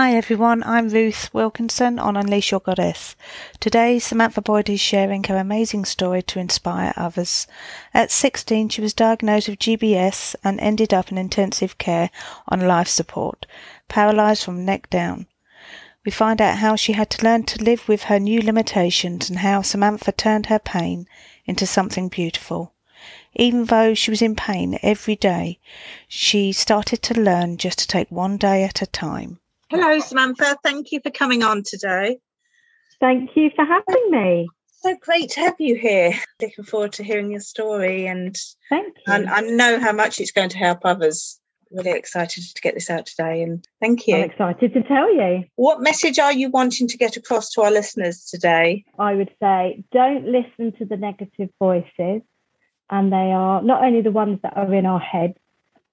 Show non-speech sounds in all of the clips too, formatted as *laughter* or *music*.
Hi everyone, I'm Ruth Wilkinson on Unleash Your Goddess. Today, Samantha Boyd is sharing her amazing story to inspire others. At 16, she was diagnosed with GBS and ended up in intensive care on life support, paralysed from neck down. We find out how she had to learn to live with her new limitations and how Samantha turned her pain into something beautiful. Even though she was in pain every day, she started to learn just to take one day at a time. Hello, Samantha. Thank you for coming on today. Thank you for having me. So great to have you here. Looking forward to hearing your story, and thank you. And I know how much it's going to help others. Really excited to get this out today, and thank you. I'm excited to tell you. What message are you wanting to get across to our listeners today? I would say don't listen to the negative voices, and they are not only the ones that are in our heads,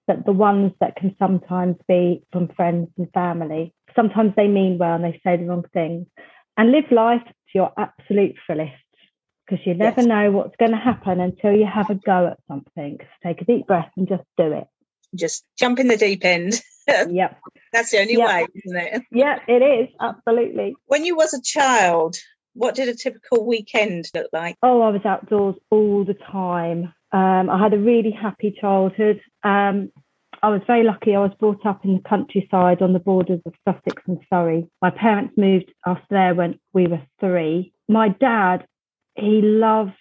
but the ones that can sometimes be from friends and family. Sometimes they mean well and they say the wrong things. And live life to your absolute fullest because you never yes. know what's going to happen until you have a go at something. So take a deep breath and just do it. Just jump in the deep end. *laughs* yep. That's the only yep. way, isn't it? *laughs* Yeah, it is. Absolutely. When you was a child, what did a typical weekend look like? Oh, I was outdoors all the time. Um, I had a really happy childhood. Um, I was very lucky. I was brought up in the countryside on the borders of Sussex and Surrey. My parents moved us there when we were three. My dad, he loved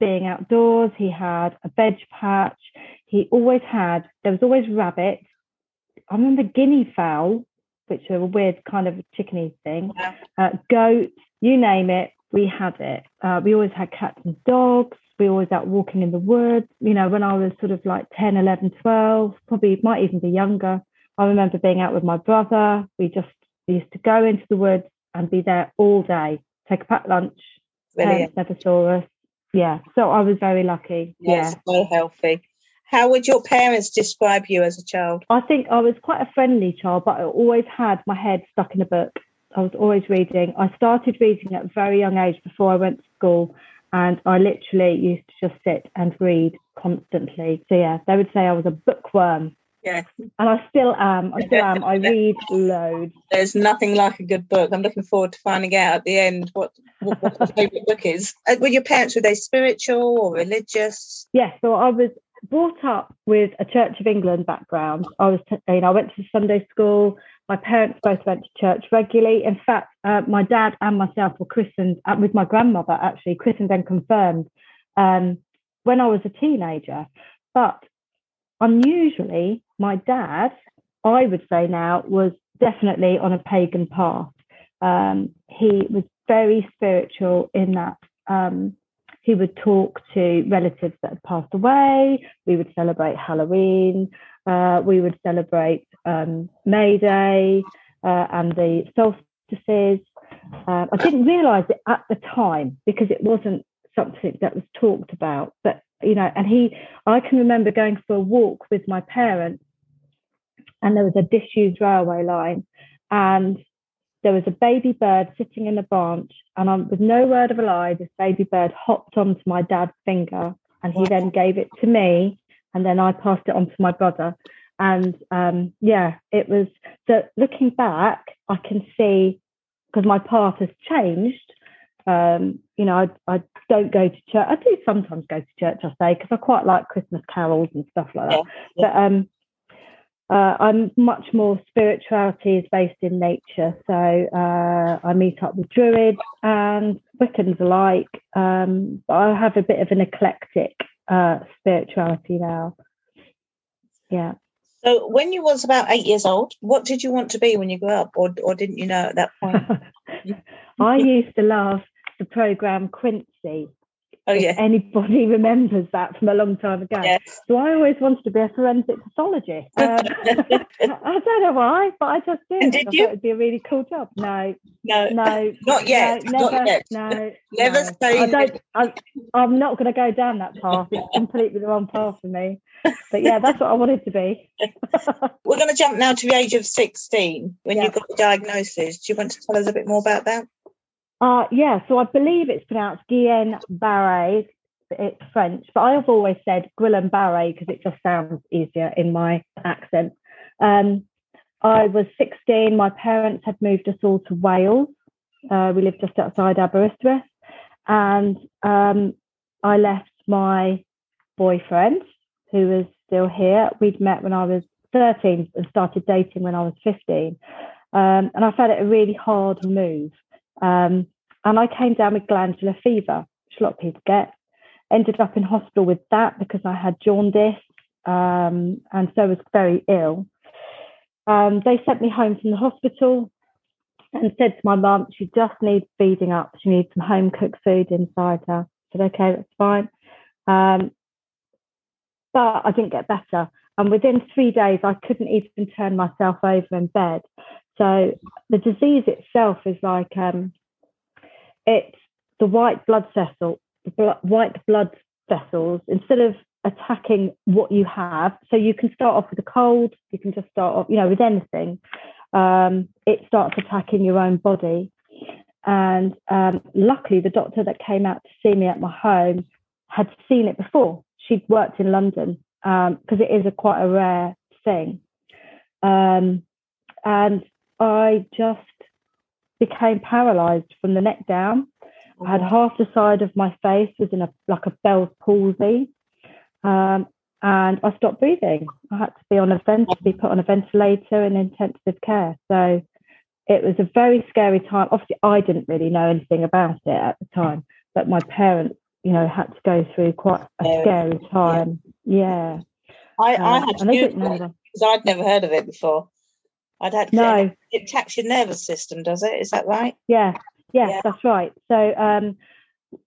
being outdoors. He had a veg patch. He always had, there was always rabbits. I remember guinea fowl, which are a weird kind of chickeny thing, uh, goats, you name it, we had it. Uh, we always had cats and dogs we always out walking in the woods. You know, when I was sort of like 10, 11, 12, probably might even be younger. I remember being out with my brother. We just we used to go into the woods and be there all day, take a packed lunch. Parents never saw us. Yeah. So I was very lucky. Yes, yeah. so healthy. How would your parents describe you as a child? I think I was quite a friendly child, but I always had my head stuck in a book. I was always reading. I started reading at a very young age before I went to school. And I literally used to just sit and read constantly. So yeah, they would say I was a bookworm. Yeah. And I still am. I still am. I *laughs* read loads. There's nothing like a good book. I'm looking forward to finding out at the end what what, what your favourite book is. Uh, were your parents were they spiritual or religious? Yes. Yeah, so I was brought up with a Church of England background. I was, you know, I went to Sunday school. My parents both went to church regularly. In fact, uh, my dad and myself were christened uh, with my grandmother, actually, christened and confirmed um, when I was a teenager. But unusually, my dad, I would say now, was definitely on a pagan path. Um, he was very spiritual in that um, he would talk to relatives that had passed away. We would celebrate Halloween. Uh, we would celebrate um, May Day uh, and the solstices. Uh, I didn't realise it at the time because it wasn't something that was talked about. But you know, and he, I can remember going for a walk with my parents, and there was a disused railway line, and there was a baby bird sitting in a branch, and I, with no word of a lie, this baby bird hopped onto my dad's finger, and he then gave it to me, and then I passed it on to my brother. And um, yeah, it was so looking back, I can see because my path has changed. Um, you know, I, I don't go to church. I do sometimes go to church, I say, because I quite like Christmas carols and stuff like that. Yeah, yeah. But um, uh, I'm much more spirituality is based in nature. So uh, I meet up with Druids and Wiccans alike. Um, but I have a bit of an eclectic uh, spirituality now. Yeah. So when you was about eight years old, what did you want to be when you grew up, or or didn't you know at that point? *laughs* I used to love the program Quincy. Oh yeah. anybody *laughs* remembers that from a long time ago. Yes. So I always wanted to be a forensic pathologist. *laughs* Um, I don't know why, but I just did. And did I you? It'd be a really cool job. No. No. No. *laughs* Not yet. No, never. Not yet. No. Never no. say. I don't. I, I'm not going to go down that path. It's completely the wrong path for me. But yeah, that's what I wanted to be. We're going to jump now to the age of 16 when you got the diagnosis. Do you want to tell us a bit more about that? Uh, yeah, so I believe it's pronounced Guillain-Barré. It's French, but I've always said Guillain-Barré because it just sounds easier in my accent. Um, I was 16. My parents had moved us all to Wales. Uh, we lived just outside Aberystwyth. And um, I left my boyfriend, who was still here. We'd met when I was 13 and started dating when I was 15. Um, and I found it a really hard move. Um, and I came down with glandular fever, which a lot of people get. Ended up in hospital with that because I had jaundice um, and so was very ill. Um, they sent me home from the hospital and said to my mum, she just needs feeding up. She needs some home cooked food inside her. I said, okay, that's fine. Um, but I didn't get better. And within three days, I couldn't even turn myself over in bed. So the disease itself is like um, it's the white blood vessel, the white blood vessels. Instead of attacking what you have, so you can start off with a cold, you can just start off, you know, with anything. Um, it starts attacking your own body. And um, luckily, the doctor that came out to see me at my home had seen it before. She'd worked in London because um, it is a quite a rare thing. Um, and I just became paralyzed from the neck down. I had half the side of my face was in a like a Bell's palsy, um, and I stopped breathing. I had to be on a vent, to be put on a ventilator in intensive care. So it was a very scary time. Obviously, I didn't really know anything about it at the time, but my parents, you know, had to go through quite a scary time. Yeah. I, I um, had to because I'd never heard of it before. I'd had no. It attacks your nervous system, does it? Is that right? Yeah. Yes, yeah. that's right. So um,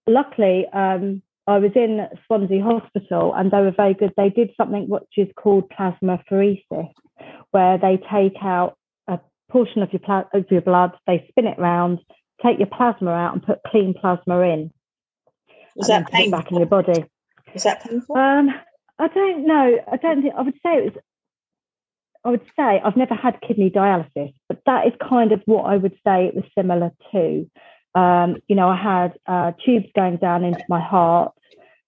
luckily, um, I was in Swansea Hospital and they were very good. They did something which is called plasmapheresis, where they take out a portion of your, pla- of your blood, they spin it round, take your plasma out and put clean plasma in. Was that painful? back in your body. Was that painful? Um, I don't know. I don't think I would say it was I would say I've never had kidney dialysis, but that is kind of what I would say it was similar to. Um, you know, I had uh, tubes going down into my heart,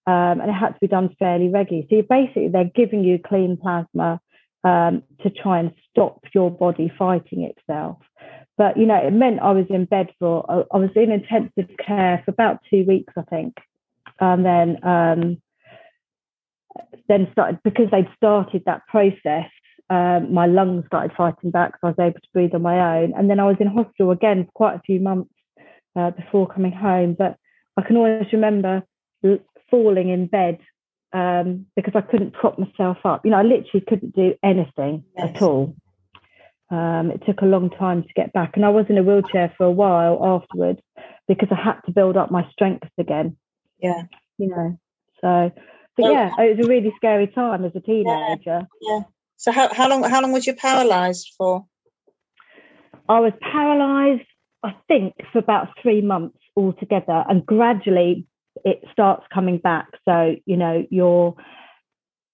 um, and it had to be done fairly regularly. So basically, they're giving you clean plasma um, to try and stop your body fighting itself. But you know, it meant I was in bed for I was in intensive care for about two weeks, I think, and then um, then started because they'd started that process um, my lungs started fighting back, so I was able to breathe on my own. And then I was in hospital again for quite a few months uh, before coming home. But I can always remember falling in bed um, because I couldn't prop myself up. You know, I literally couldn't do anything yes. at all. Um, it took a long time to get back, and I was in a wheelchair for a while afterwards because I had to build up my strength again. Yeah, you know. So, but yeah, it was a really scary time as a teenager. Yeah, yeah. So how, how long how long was you paralysed for? I was paralysed, I think, for about three months altogether, and gradually it starts coming back. So you know your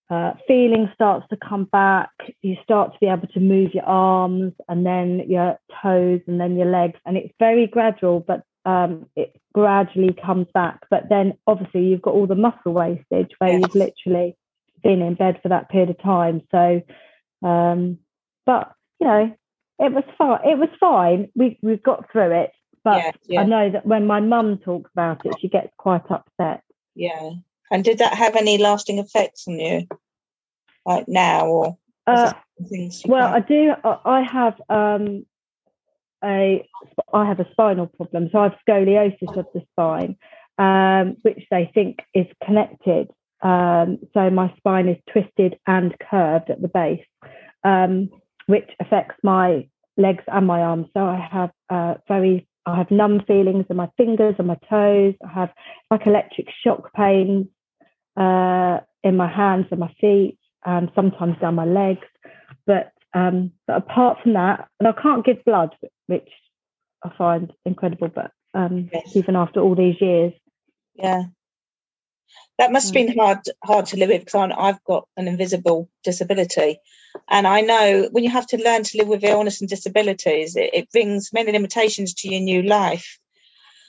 uh, feeling starts to come back. You start to be able to move your arms, and then your toes, and then your legs, and it's very gradual, but um, it gradually comes back. But then obviously you've got all the muscle wastage where yes. you've literally been in bed for that period of time. So, um, but you know, it was fine. It was fine. We we got through it. But yeah, yeah. I know that when my mum talks about it, she gets quite upset. Yeah. And did that have any lasting effects on you, like now, or? Uh, well, I do. I have um, a I have a spinal problem, so I have scoliosis of the spine, um, which they think is connected um, so my spine is twisted and curved at the base, um, which affects my legs and my arms. So I have uh, very, I have numb feelings in my fingers and my toes. I have like electric shock pains uh, in my hands and my feet, and sometimes down my legs. But um, but apart from that, and I can't give blood, which I find incredible. But um, yes. even after all these years, yeah, that must have been mm. hard hard to live with because I've got an invisible disability, and I know when you have to learn to live with illness and disabilities, it, it brings many limitations to your new life.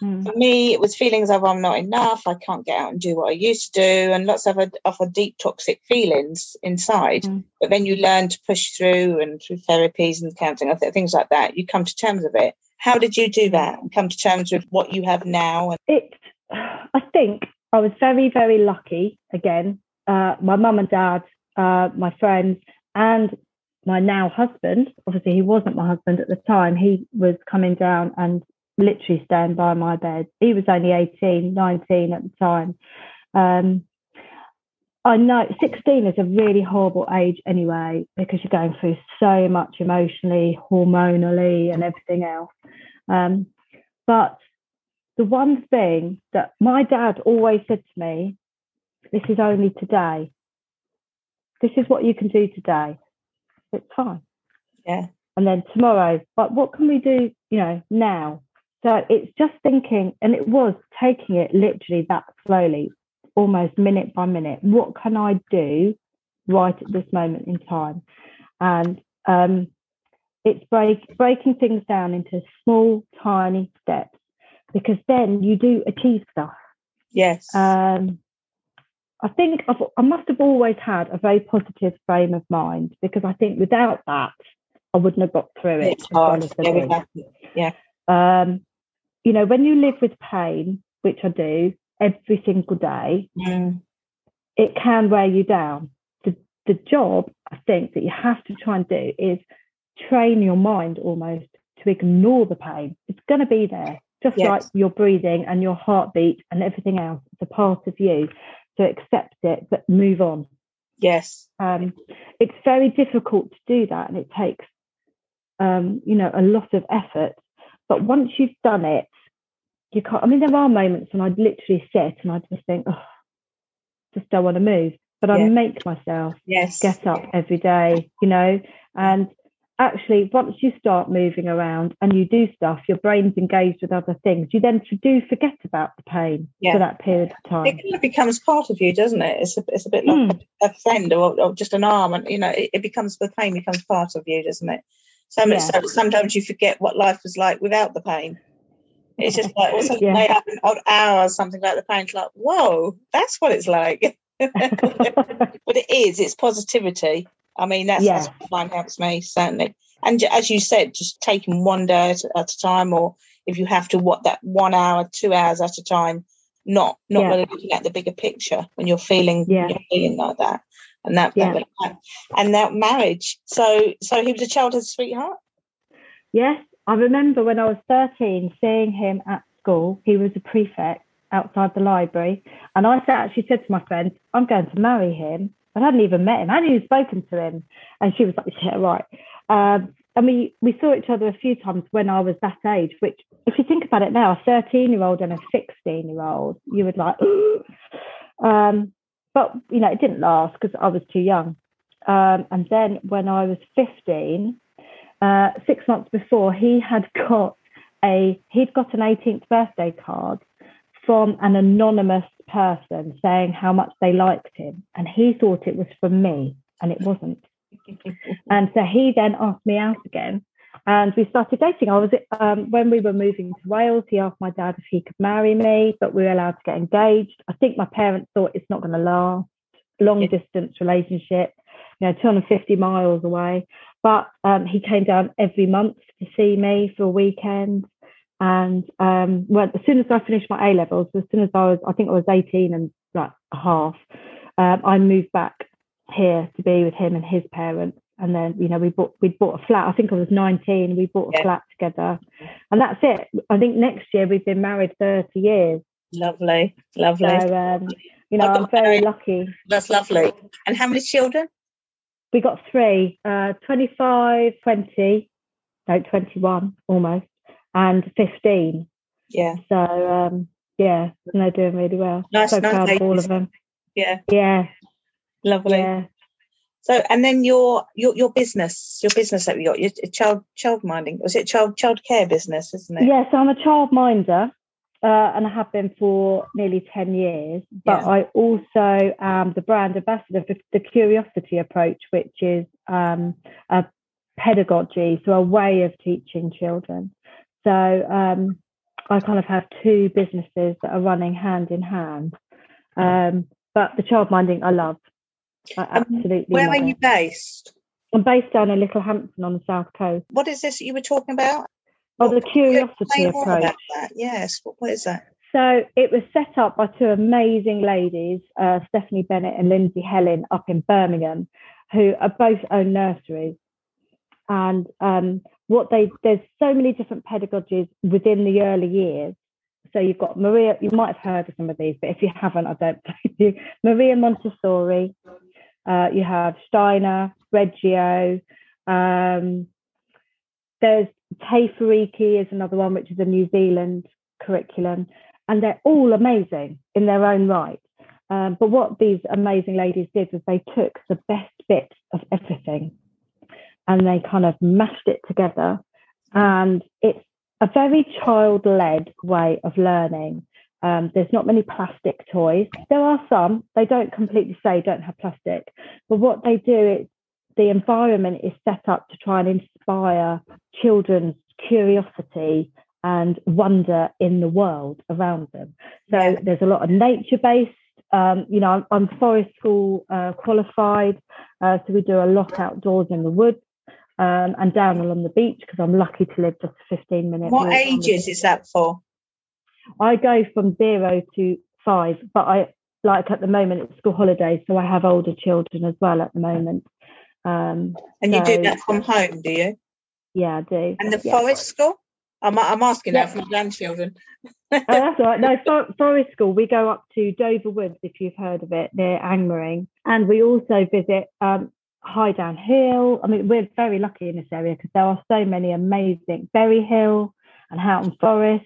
Mm. For me, it was feelings of I'm not enough, I can't get out and do what I used to do, and lots of other deep toxic feelings inside. Mm. But then you learn to push through and through therapies and counseling, and things like that. You come to terms with it. How did you do that and come to terms with what you have now? And it, I think I was very, very lucky. Again, uh, my mum and dad, uh, my friends, and my now husband. Obviously, he wasn't my husband at the time. He was coming down and literally staying by my bed. He was only 18, 19 at the time. Um, I know 16 is a really horrible age anyway, because you're going through so much emotionally, hormonally, and everything else. Um, but the one thing that my dad always said to me, this is only today. This is what you can do today. It's fine. Yeah. And then tomorrow, but what can we do, you know, now? So it's just thinking, and it was taking it literally that slowly, almost minute by minute. What can I do right at this moment in time? And um, it's break, breaking things down into small, tiny steps because then you do achieve stuff. Yes. Um, I think I've, i must have always had a very positive frame of mind because I think without that, I wouldn't have got through it. It's hard. Yeah, yeah. Um, you know, when you live with pain, which I do every single day, mm. it can wear you down. The, the job, I think, that you have to try and do is train your mind almost to ignore the pain. It's going to be there, just yes. like your breathing and your heartbeat and everything else. It's a part of you. So accept it, but move on. Yes. Um, it's very difficult to do that, and it takes, um, you know, a lot of effort. But once you've done it, you can't. I mean, there are moments when I'd literally sit and I just think, oh, just don't want to move. But I make myself yes. get up every day, you know. And actually, once you start moving around and you do stuff, your brain's engaged with other things. You then do forget about the pain yeah. for that period of time. It kind of becomes part of you, doesn't it? It's a, it's a bit like mm. a, friend or, or, just an arm, and you know, it, it, becomes the pain becomes part of you, doesn't it? So yeah. so sometimes you forget what life was like without the pain. It's just like also *laughs* yeah. made up in odd hours, something like the pain's like, whoa, that's what it's like. *laughs* but it is, it's positivity. I mean, that's, yeah. that's what mine helps me, certainly. And as you said, just taking one day at, at, a time, or if you have to, what that one hour, two hours at a time, not not yeah. really looking at the bigger picture when you're feeling yeah. you're feeling like that. And that, yeah. that and that marriage. So so he was a childhood sweetheart. Yes, I remember when I was 13 seeing him at school. He was a prefect outside the library. And I actually said to my friend, I'm going to marry him. I hadn't even met him. I hadn't even spoken to him. And she was like, yeah, right. Um, and we, we saw each other a few times when I was that age, which, if you think about it now, a 13 year old and a 16 year old, you would like, *gasps* um, but, you know, it didn't last because I was too young. Um, and then when I was 15, uh, six months before, he had got a he'd got an 18th birthday card from an anonymous person saying how much they liked him, and he thought it was from me, and it wasn't. *laughs* and so he then asked me out again, and we started dating. I was um, when we were moving to Wales. He asked my dad if he could marry me, but we were allowed to get engaged. I think my parents thought it's not going to last. Long distance relationship, you know, 250 miles away. But um, he came down every month to see me for a weekend. And um, well, as soon as I finished my A levels, as soon as I was, I think I was 18 and like a half, um, I moved back here to be with him and his parents. And then, you know, we bought we bought a flat. I think I was 19. We bought a yeah. flat together, and that's it. I think next year we've been married 30 years. Lovely, lovely. So, um, you know, I'm very lucky. That's lovely. And how many children? we got three uh, 25, 20, no, 21 almost, and 15. Yeah. So, um, yeah, and they're doing really well. Nice, so nice proud of all of them. Yeah. Yeah. Lovely. Yeah. So, and then your your your business, your business that you got, your child child minding, was it child child care business, isn't it? Yes, yeah, so I'm a child minder uh, and I have been for nearly 10 years. But yeah. I also am the brand ambassador for the Curiosity Approach, which is um, a pedagogy, so a way of teaching children. So um, I kind of have two businesses that are running hand in hand. Um, but the childminding I love. I absolutely. Um, where are you based? I'm based down in Littlehampton on the south coast. What is this you were talking about? Oh, the curiosity approach. Yes. What, what is that? So it was set up by two amazing ladies, uh, Stephanie Bennett and Lyndsey Hellyn, up in Birmingham, who are both own nurseries. And um, what they there's so many different pedagogies within the early years. So you've got Maria, you might have heard of some of these, but if you haven't, I don't *laughs* blame you. Maria Montessori, uh, you have Steiner, Reggio. Um, there's Te Whāriki is another one, which is a New Zealand curriculum, and they're all amazing in their own right. Um, but what these amazing ladies did was they took the best bits of everything and they kind of mashed it together. And it's a very child led way of learning. Um, there's not many plastic toys. There are some. They don't completely say don't have plastic, but what they do is the environment is set up to try and inspire children's curiosity and wonder in the world around them. So yeah. there's a lot of nature based. Um, you know, I'm, I'm forest school uh, qualified, uh, so we do a lot outdoors in the woods um, and down along the beach because I'm lucky to live just a 15 minute. What ages is that for? I go from zero to five, but I like at the moment it's school holidays, so I have older children as well at the moment. Um, and you do that from home, do you? Yeah, I do. And the yeah. forest school? I'm, I'm asking yeah. that for my grandchildren. oh, that's all right. No, *laughs* for, forest school, we go up to Dover Woods, if you've heard of it, near Angmering. And we also visit um, Highdown Hill. I mean, we're very lucky in this area because there are so many amazing Bury Hill and Houghton Forest.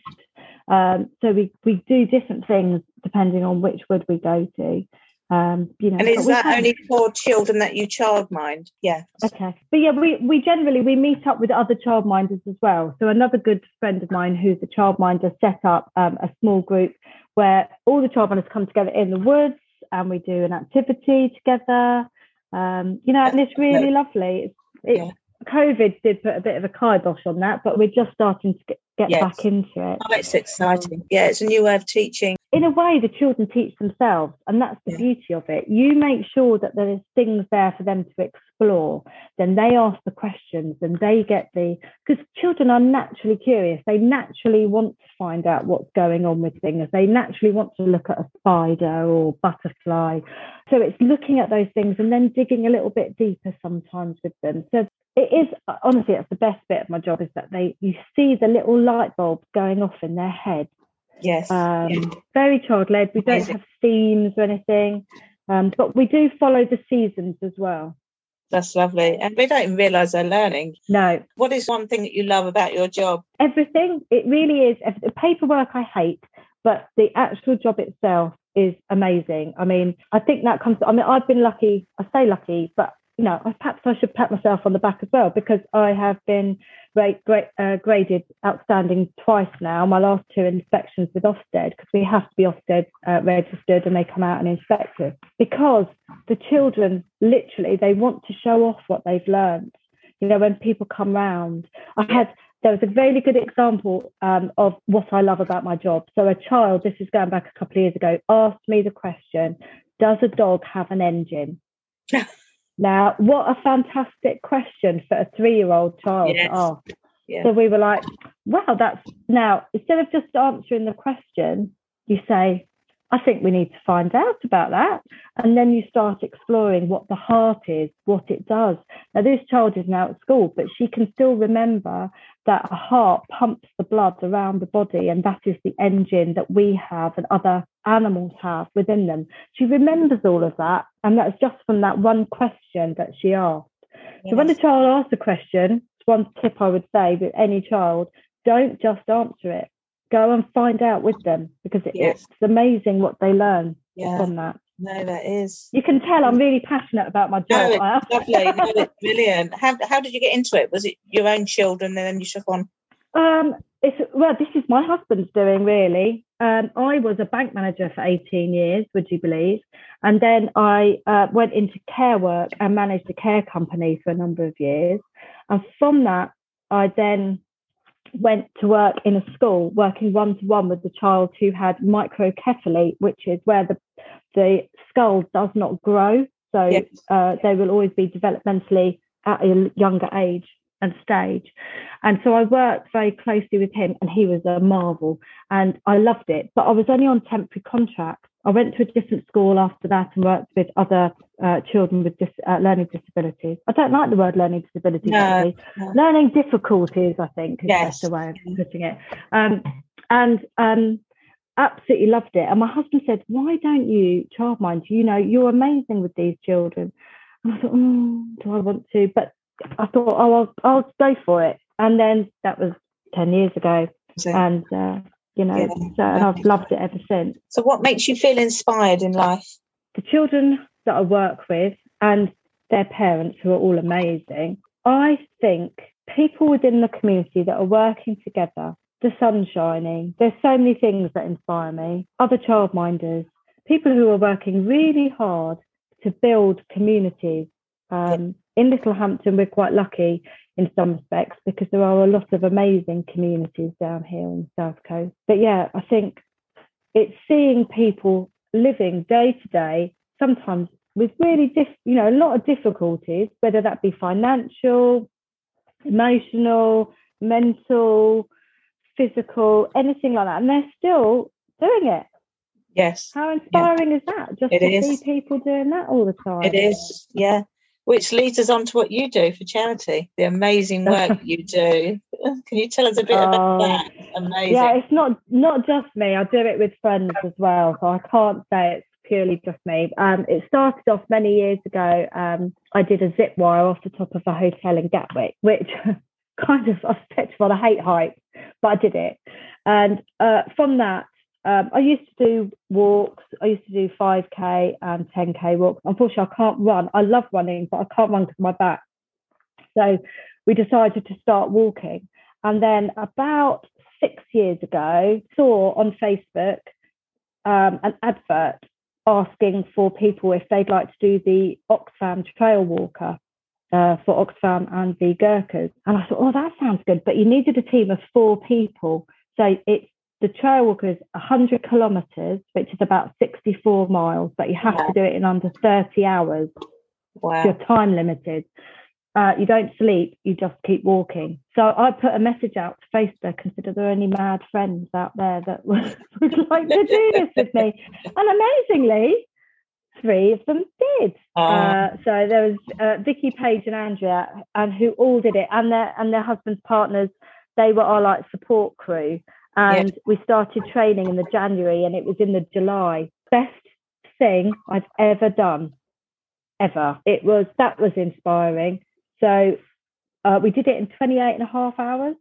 Um, so we, we do different things depending on which wood we go to. Um, you know, and is that only for children that you childmind? Yeah. Okay. But yeah, we, we generally we meet up with other childminders as well. So another good friend of mine who's a childminder set up um, a small group where all the childminders come together in the woods and we do an activity together. Um, you know, and it's really lovely. It's, it, yeah. COVID did put a bit of a kibosh on that, but we're just starting to get, get yes. back into it. Oh, it's exciting. Yeah, it's a new way of teaching. In a way, the children teach themselves, and that's the yeah. beauty of it. You make sure that there is things there for them to explore. Then they ask the questions, and they get the because children are naturally curious. They naturally want to find out what's going on with things. They naturally want to look at a spider or butterfly. So it's looking at those things and then digging a little bit deeper sometimes with them. So it is honestly it's the best bit of my job is that they you see the little light bulbs going off in their head yes um, yeah. very child led we don't have themes or anything um, but we do follow the seasons as well that's lovely and we don't realize they're learning no what is one thing that you love about your job everything it really is the paperwork i hate but the actual job itself is amazing. I mean, I think that comes. I mean, I've been lucky. I say lucky, but you know, perhaps I should pat myself on the back as well because I have been great, great, uh, graded outstanding twice now. My last two inspections with Ofsted because we have to be Ofsted uh, registered and they come out and inspect us because the children literally they want to show off what they've learned. You know, when people come round, I had there was a very good example um, of what I love about my job. So a child, this is going back a couple of years ago, asked me the question, "Does a dog have an engine?" *laughs* Now, what a fantastic question for a three year old child yes. to ask. Yeah. So we were like, wow, that's now instead of just answering the question, you say, I think we need to find out about that. And then you start exploring what the heart is, what it does. Now, this child is now at school, but she can still remember that a heart pumps the blood around the body, and that is the engine that we have and other animals have within them. She remembers all of that, and that's just from that one question that she asked. Yes. So when a child asks a question, it's one tip I would say with any child, don't just answer it go and find out with them because it, yes. it's amazing what they learn yeah. from that. No, that is. You can tell I'm really passionate about my job. No, lovely. no, brilliant. How, how did you get into it? Was it your own children and then you took on? *laughs* Um, it's well, this is my husband's doing really. Um, I was a bank manager for 18 years, would you believe? And then I uh, went into care work and managed a care company for a number of years. And from that, I then went to work in a school working one to one with the child who had microcephaly, which is where the the skull does not grow. So yes. uh, they will always be developmentally at a younger age and stage. And so I worked very closely with him, and he was a marvel, and I loved it. But I was only on temporary contract. I went to a different school after that and worked with other uh, children with dis- uh, learning disabilities. I don't like the word learning disabilities. No, no. Learning difficulties, I think, is yes. the way of putting it. Um, and um, absolutely loved it. And my husband said, "Why don't you childmind? You know, you're amazing with these children." And I thought, oh, "Do I want to?" But I thought, "Oh, I'll, I'll go for it." And then that was ten years ago, and uh, you know, yeah. so, and I've loved it ever since. So, what makes you feel inspired in life? The children that I work with and their parents, who are all amazing. I think people within the community that are working together the sun shining. There's so many things that inspire me. Other childminders, people who are working really hard to build communities. Um, in Littlehampton, we're quite lucky in some respects because there are a lot of amazing communities down here on the South Coast. But yeah, I think it's seeing people living day to day, sometimes with really, diff- you know, a lot of difficulties, whether that be financial, emotional, mental, physical, anything like that. And they're still doing it. Yes. How inspiring yeah. is that? Just it to is. see people doing that all the time. It is, yeah. Which leads us on to what you do for charity, the amazing work *laughs* you do. Can you tell us a bit about oh, that? Amazing. Yeah, it's not not just me. I do it with friends as well. So I can't say it's purely just me. Um, it started off many years ago. Um, I did a zip wire off the top of a hotel in Gatwick, which *laughs* kind of I was petrified. I hate heights, but I did it. And uh, from that, um, I used to do walks. I used to do 5k and 10k walks. Unfortunately, I can't run. I love running, but I can't run because of my back. So we decided to start walking. And then about six years ago, saw on Facebook um, an advert asking for people if they'd like to do the Oxfam Trail Walker uh, for Oxfam and the Gurkhas. And I thought, oh, that sounds good. But you needed a team of four people. So it's the trail walk is 100 kilometers, which is about 64 miles, but you have yeah. to do it in under 30 hours. Wow. You're time limited. Uh, you don't sleep, you just keep walking. So I put a message out to Facebook and said, Are there any mad friends out there that would, *laughs* would like to do this with me? *laughs* And amazingly, three of them did. Uh, uh, so there was uh, Vicky, Page, and Andrea, and who all did it, and their and their husbands, partners. They were our like support crew, and we started training in the January, and it was in the July. Best thing I've ever done, ever. It was that was inspiring. So uh, we did it in 28 and a half hours.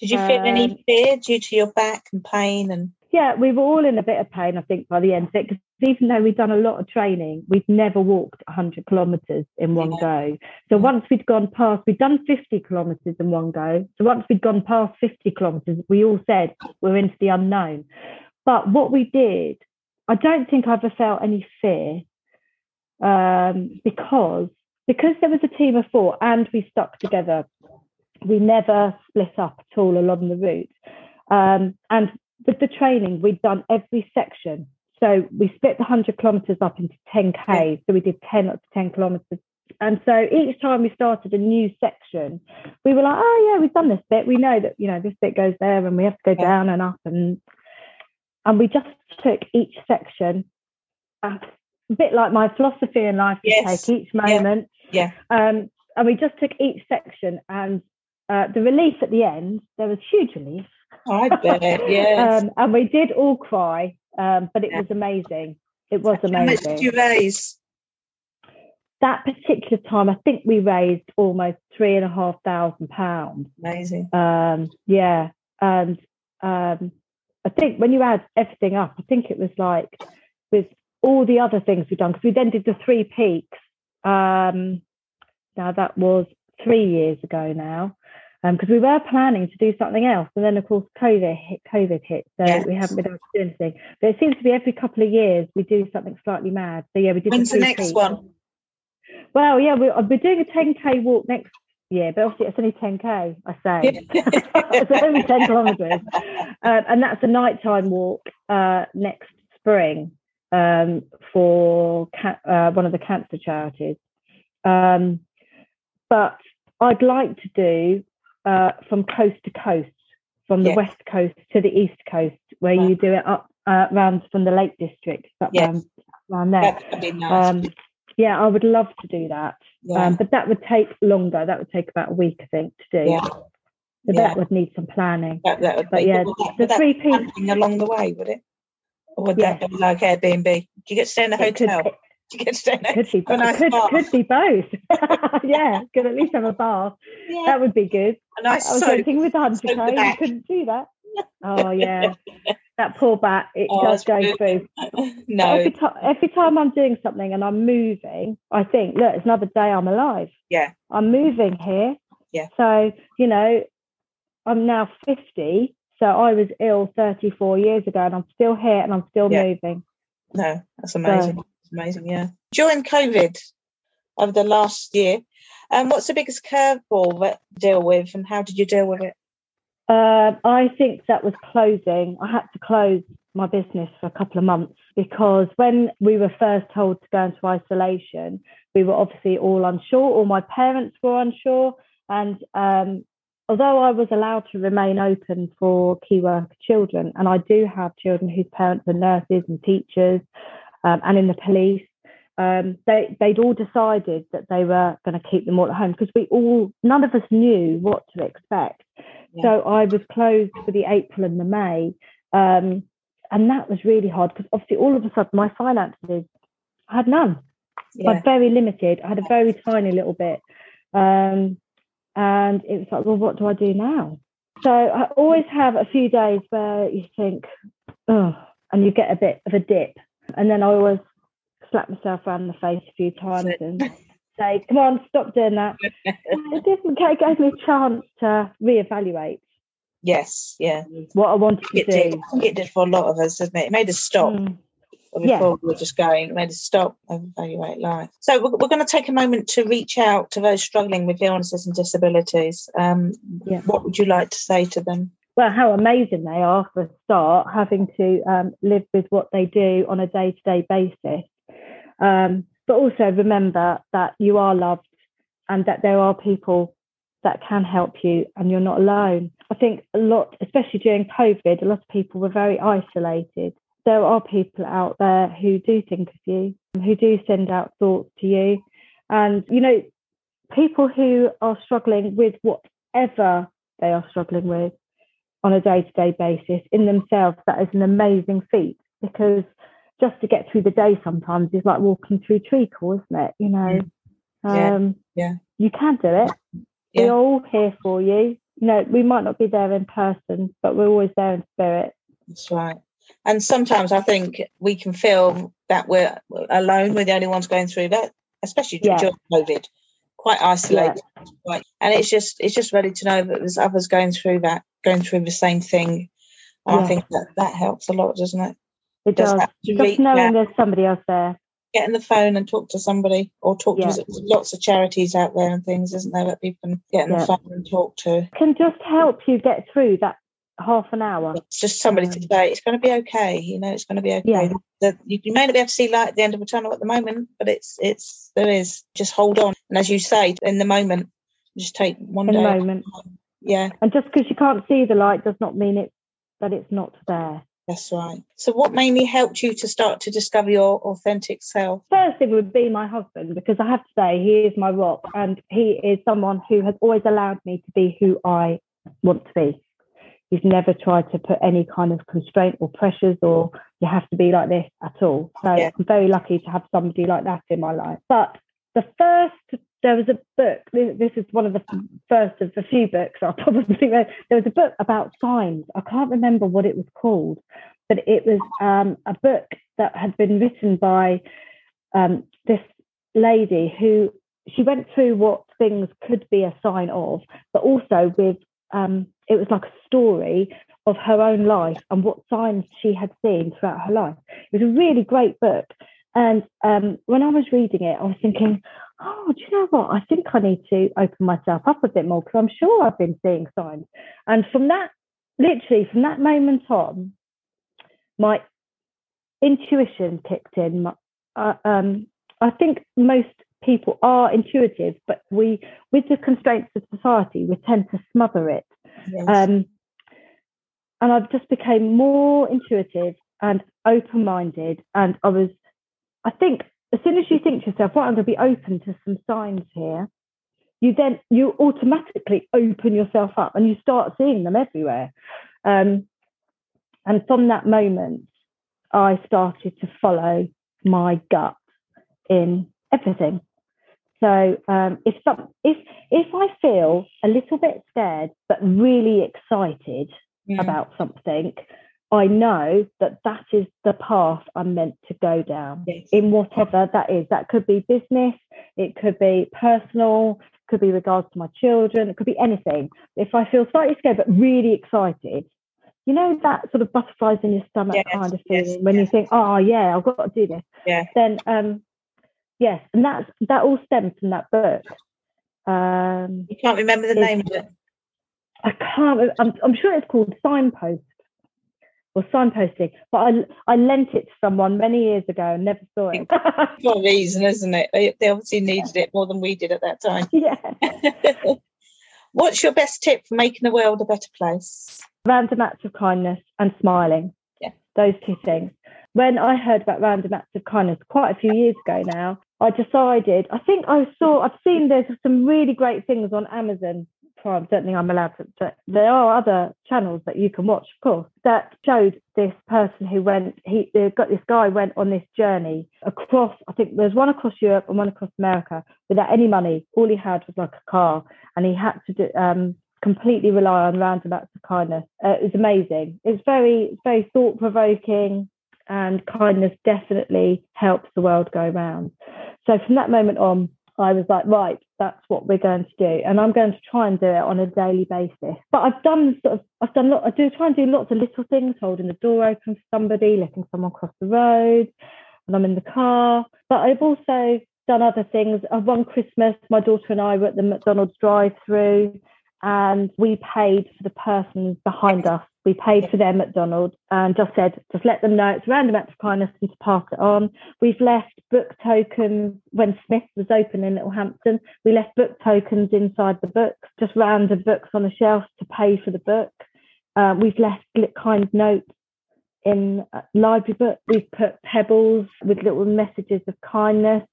Did you feel um, any fear due to your back and pain and? Yeah, we were all in a bit of pain, I think, by the end of it, because even though we'd done a lot of training, we'd never walked 100 kilometres in one yeah. go. So once we'd gone past, we'd done 50 kilometres in one go. So once we'd gone past 50 kilometres, we all said we're into the unknown. But what we did, I don't think I ever felt any fear um, because because there was a team of four and we stuck together. We never split up at all along the route. Um, and with the training, we'd done every section so we split the 100 kilometres up into 10K. So we did 10 up to 10 kilometres. And so each time we started a new section, we were like, oh, yeah, we've done this bit. We know that, you know, this bit goes there and we have to go down and up. And, and we just took each section, a bit like my philosophy in life, yes. take each moment. Yeah. yeah. Um, and we just took each section and uh, the relief at the end, there was huge relief. I bet, yes. um, and we did all cry um, but it yeah. was amazing. It was amazing. How much did you raise? That particular time, I think we raised almost three and a half thousand pounds. Amazing. Um, yeah, and um, I think when you add everything up, I think it was like with all the other things we've done because we then did the three peaks. Um, now that was three years ago now because um, we were planning to do something else, and then of course COVID hit. COVID hit, so yes. we haven't been able to do anything. But it seems to be every couple of years we do something slightly mad. So yeah, we did. When's the, the next one? Well, yeah, we're, we're doing a 10k walk next yeah, but obviously it's only 10k. I say *laughs* it's only 10 kilometers, um, and that's a nighttime walk uh, next spring um, for ca- uh, one of the cancer charities. Um, but I'd like to do uh, from coast to coast, from the west coast to the east coast, where you do it up uh, around from the Lake District, up yes. around, around there. Nice. Um, yeah, I would love to do that. Yeah. Um, but that would take longer. That would take about a week, I think, to do. Yeah. So yeah. that would need some planning. That, that would but be, yeah, the three people along the way, would it? Or would yeah. that be like Airbnb? Do you get to stay in a hotel? Could, *laughs* Get to stay could be, a nice could, could be both. *laughs* yeah, could at least have a bath. Yeah. That would be good. A nice I was thinking with the 100 k, you couldn't do that. *laughs* Oh yeah, that poor back it oh, does go through. no, every time every time I'm doing something and I'm moving, I think, look, it's another day I'm alive. Yeah, I'm moving here. Yeah. So you know, I'm now 50. So I was ill 34 years ago, and I'm still here, and I'm still yeah. moving. No, that's amazing. So, it's amazing. Yeah. During COVID, over the last year, um, what's the biggest curveball that deal with, and how did you deal with it? Uh, I think that was closing. I had to close my business for a couple of months because when we were first told to go into isolation, we were obviously all unsure, All my parents were unsure. And um, although I was allowed to remain open for key worker children, and I do have children whose parents are nurses and teachers um, and in the police, um, they, they'd all decided that they were going to keep them all at home because we all, none of us knew what to expect. So I was closed for the April and the May. Um, and that was really hard because obviously all of a sudden my finances, I had none. Yeah. I had very limited. I had a very tiny little bit. Um, and it was like, well, what do I do now? So I always have a few days where you think, oh, and you get a bit of a dip. And then I always slap myself around the face a few times and say, come on, stop doing that. *laughs* it didn't it gave me a chance to reevaluate. Yes, yeah. What I wanted to it do. Did. I think it did for a lot of us, didn't it? It made us stop. Mm. Before yeah. we were just going, it made us stop and evaluate life. So we're, we're going to take a moment to reach out to those struggling with illnesses and disabilities. Um, yeah. What would you like to say to them? Well, how amazing they are for a start, having to um, live with what they do on a day to day basis. Um, but also remember that you are loved and that there are people that can help you and you're not alone. I think a lot, especially during COVID, a lot of people were very isolated. There are people out there who do think of you, who do send out thoughts to you. And, you know, people who are struggling with whatever they are struggling with on a day to day basis in themselves, that is an amazing feat because just to get through the day sometimes is like walking through treacle, isn't it? You know, yeah. Um, yeah. You can do it. Yeah. We're all here for you. You know, we might not be there in person, but we're always there in spirit. That's right. And sometimes I think we can feel that we're alone. We're the only ones going through that, especially yeah. during COVID. Quite isolated, yeah. and it's just it's just ready to know that there's others going through that, going through the same thing. Yeah. I think that that helps a lot, doesn't it? It does. does. Just knowing there's somebody else there. Get on the phone and talk to somebody, or talk yeah. to lots of charities out there and things, isn't there, that people can get on yeah. the phone and talk to. Can just help you get through that half an hour. It's just somebody um, to say it's going to be okay. You know, it's going to be okay. Yeah. The, you, you, may not be able to see light at the end of the tunnel at the moment, but it's it's there is. Just hold on, and as you say, in the moment, just take one in day. the moment. Yeah. And just because you can't see the light does not mean it that it's not there. That's right. So, what mainly helped you to start to discover your authentic self? First thing would be my husband, because I have to say, he is my rock and he is someone who has always allowed me to be who I want to be. He's never tried to put any kind of constraint or pressures or you have to be like this at all. So, yeah. I'm very lucky to have somebody like that in my life. But the first there was a book. This is one of the first of the few books I'll *laughs* probably read. There was a book about signs. I can't remember what it was called, but it was um, a book that had been written by um, this lady who she went through what things could be a sign of, but also with um, it was like a story of her own life and what signs she had seen throughout her life. It was a really great book. And um, when I was reading it, I was thinking, oh, do you know what? I think I need to open myself up a bit more because I'm sure I've been seeing signs. And from that, literally from that moment on, my intuition kicked in. Uh, um, I think most people are intuitive, but we, with the constraints of society, we tend to smother it. Yes. Um, and I've just became more intuitive and open minded. And I was, I think, as soon as you think to yourself, "Right, I'm going to be open to some signs here," you then you automatically open yourself up and you start seeing them everywhere. Um, and from that moment, I started to follow my gut in everything. So um, if some, if if I feel a little bit scared but really excited mm. about something, I know that that is the path I'm meant to go down yes. in whatever that is. That could be business, it could be personal, could be regards to my children, it could be anything. If I feel slightly scared but really excited, you know that sort of butterflies in your stomach yes, kind of feeling yes, when you think, oh yeah, I've got to do this. Yeah. Then um, yes, and that's that all stems from that book. Um, you can't remember the name of it. I can't. I'm, I'm sure it's called Signpost or signposting, but I I lent it to someone many years ago and never saw it. For a reason, isn't it? They, they obviously needed it more than we did at that time. Yeah. *laughs* What's your best tip for making the world a better place? Random acts of kindness and smiling. Yeah. Those two things. When I heard about random acts of kindness quite a few years ago now, I decided, I think I saw, I've seen there's some really great things on Amazon Prime. Certainly, I'm allowed to. But there are other channels that you can watch, of course, that showed this person who went. He got this guy went on this journey across. I think there's one across Europe and one across America without any money. All he had was like a car, and he had to do, um, completely rely on random acts of kindness. Uh, it was amazing. It's very, very thought provoking, and kindness definitely helps the world go round. So from that moment on, I was like, right, that's what we're going to do, and I'm going to try and do it on a daily basis. But I've done sort of, I've done lot. I do try and do lots of little things, holding the door open for somebody, letting someone cross the road when I'm in the car. But I've also done other things. Uh, one Christmas, my daughter and I were at the McDonald's drive-through, and we paid for the person behind us we paid for their McDonald's and just said, just let them know it's a random act of kindness and to pass it on. We've left book tokens when Smith was open in Littlehampton. We left book tokens inside the books, just random books on the shelf to pay for the book. Uh, we've left kind notes in library books. We've put pebbles with little messages of kindness,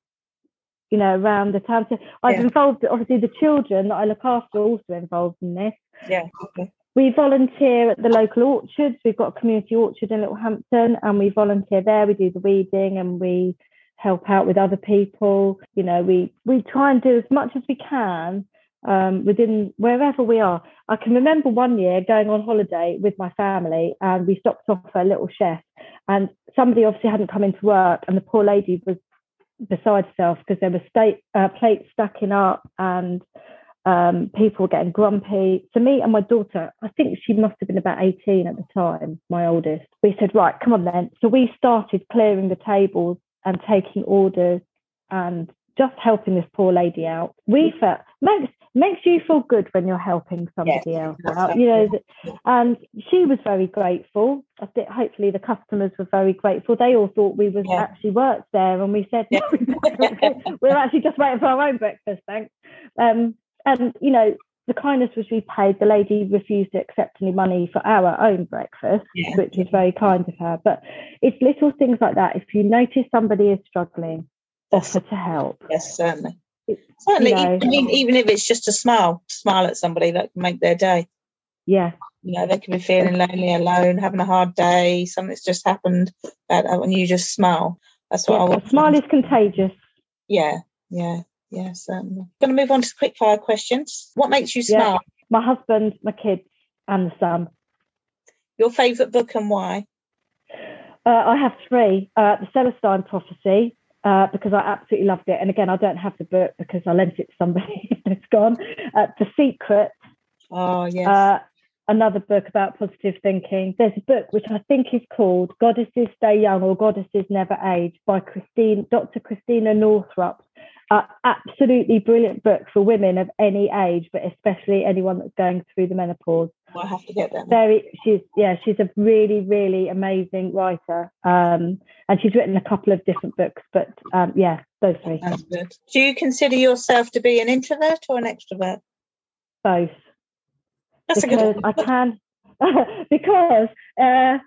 you know, around the town. So I've yeah. involved, obviously, the children that I look after are also involved in this. Yeah. Okay. We volunteer at the local orchards. We've got a community orchard in Littlehampton and we volunteer there. We do the weeding and we help out with other people. You know, we, we try and do as much as we can um, within wherever we are. I can remember one year going on holiday with my family and we stopped off for a little chef and somebody obviously hadn't come into work and the poor lady was beside herself because there were state, uh, plates stacking up and um, people getting grumpy. To me and my daughter, I think she must have been about 18 at the time, my oldest. We said, right, come on then. So we started clearing the tables and taking orders and just helping this poor lady out. We felt makes makes you feel good when you're helping somebody yes, else out, you know. And she was very grateful. I think hopefully the customers were very grateful. They all thought we was yeah. actually worked there, and we said, no, we're actually just waiting for our own breakfast, thanks. Um, and, you know, the kindness was repaid. The lady refused to accept any money for our own breakfast, yeah. which was very kind of her. But it's little things like that. If you notice somebody is struggling, offer to help. Yes, certainly. Certainly, you know, even, even if it's just a smile, smile at somebody that can make their day. Yeah. You know, they can be feeling lonely, alone, having a hard day, something's just happened, and you just smile. That's what yeah, I want. Smile is contagious. Yeah, yeah. Yes. Um, going to move on to quick fire questions. What makes you smile? Yeah, my husband, my kids, and the sun. Your favourite book and why? Uh, I have three. Uh, the Celestine Prophecy, uh, because I absolutely loved it. And again, I don't have the book because I lent it to somebody *laughs* and it's gone. Uh, the Secret. Oh, yes. Uh, another book about positive thinking. There's a book which I think is called Goddesses Stay Young or Goddesses Never Age by Christine, Dr. Christina Northrup Uh, absolutely brilliant book for women of any age, but especially anyone that's going through the menopause. I have to get them. Very, she's yeah, she's a really, really amazing writer, um, and she's written a couple of different books. But um, yeah, those three. That's good. Do you consider yourself to be an introvert or an extrovert? Both. That's because I can, *laughs* because uh,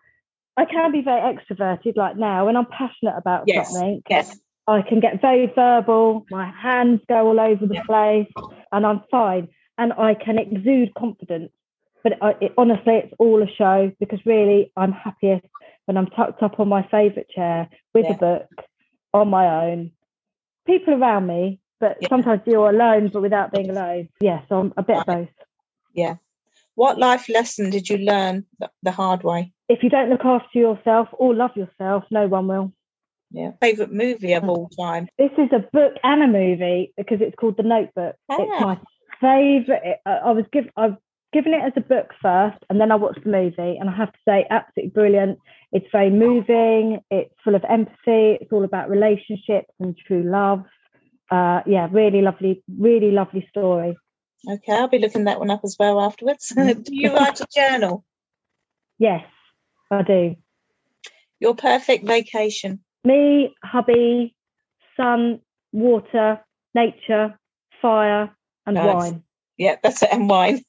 I can be very extroverted. Like now, when I'm passionate about yes. something, yes. I can get very verbal. My hands go all over the yeah. place, and I'm fine. And I can exude confidence. But I, it, honestly, it's all a show because really, I'm happiest when I'm tucked up on my favourite chair with yeah. a book on my own. People around me, but yeah. sometimes you're alone, but without being alone. Yeah, so I'm a bit of both. Yeah. What life lesson did you learn the hard way? If you don't look after yourself or love yourself, no one will. Yeah. Favorite movie of all time? This is a book and a movie because it's called The Notebook. Ah. It's my favorite. I was given I've given it as a book first, and then I watched the movie, and I have to say, absolutely brilliant. It's very moving. It's full of empathy. It's all about relationships and true love. Uh, yeah, really lovely, really lovely story. Okay, I'll be looking that one up as well afterwards. *laughs* do you write a journal? Yes, I do. Your perfect vacation? Me, hubby, sun, water, nature, fire, and nice. wine. Yeah, that's it, and wine.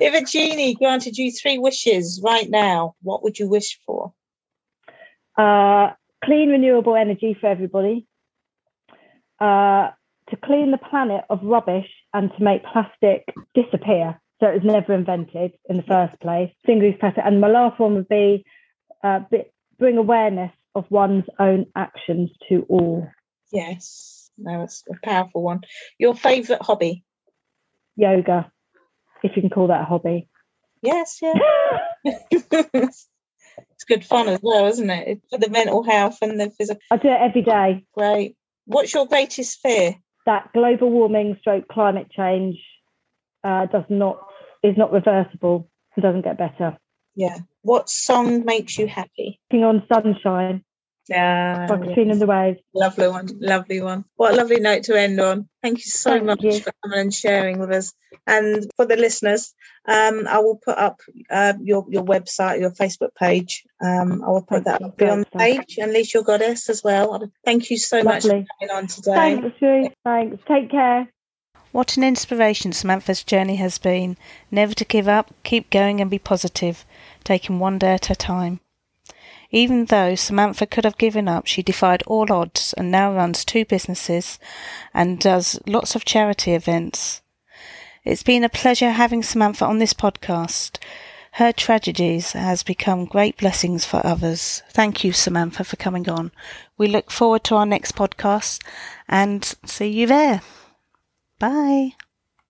If a genie granted you three wishes right now, what would you wish for? Uh, clean, renewable energy for everybody. Uh, to clean the planet of rubbish and to make plastic disappear so it was never invented in the first place. Single use plastic. And my last one would be uh, bring awareness of one's own actions to all. Yes, no, it's a powerful one. Your favourite hobby? Yoga, if you can call that a hobby. Yes, yeah. *laughs* it's good fun as well, isn't it? For the mental health and the physical. I do it every day. Great. What's your greatest fear? That global warming, stroke climate change, uh, does not is not reversible and doesn't get better. Yeah. What song makes you happy? Walking on Sunshine. Yeah. Like yes. in the waves. Lovely one. Lovely one. What a lovely note to end on. Thank you so Thank much you. for coming and sharing with us. And for the listeners, um, I will put up uh, your your website, your Facebook page. Um, I will put that up on the page. Unleash Your Goddess as well. Thank you so lovely. much for coming on today. Thanks, Sue. Thanks. Take care. What an inspiration Samantha's journey has been. Never to give up, keep going and be positive, taking one day at a time. Even though Samantha could have given up, she defied all odds and now runs two businesses and does lots of charity events. It's been a pleasure having Samantha on this podcast. Her tragedies has become great blessings for others. Thank you, Samantha, for coming on. We look forward to our next podcast and see you there. Bye.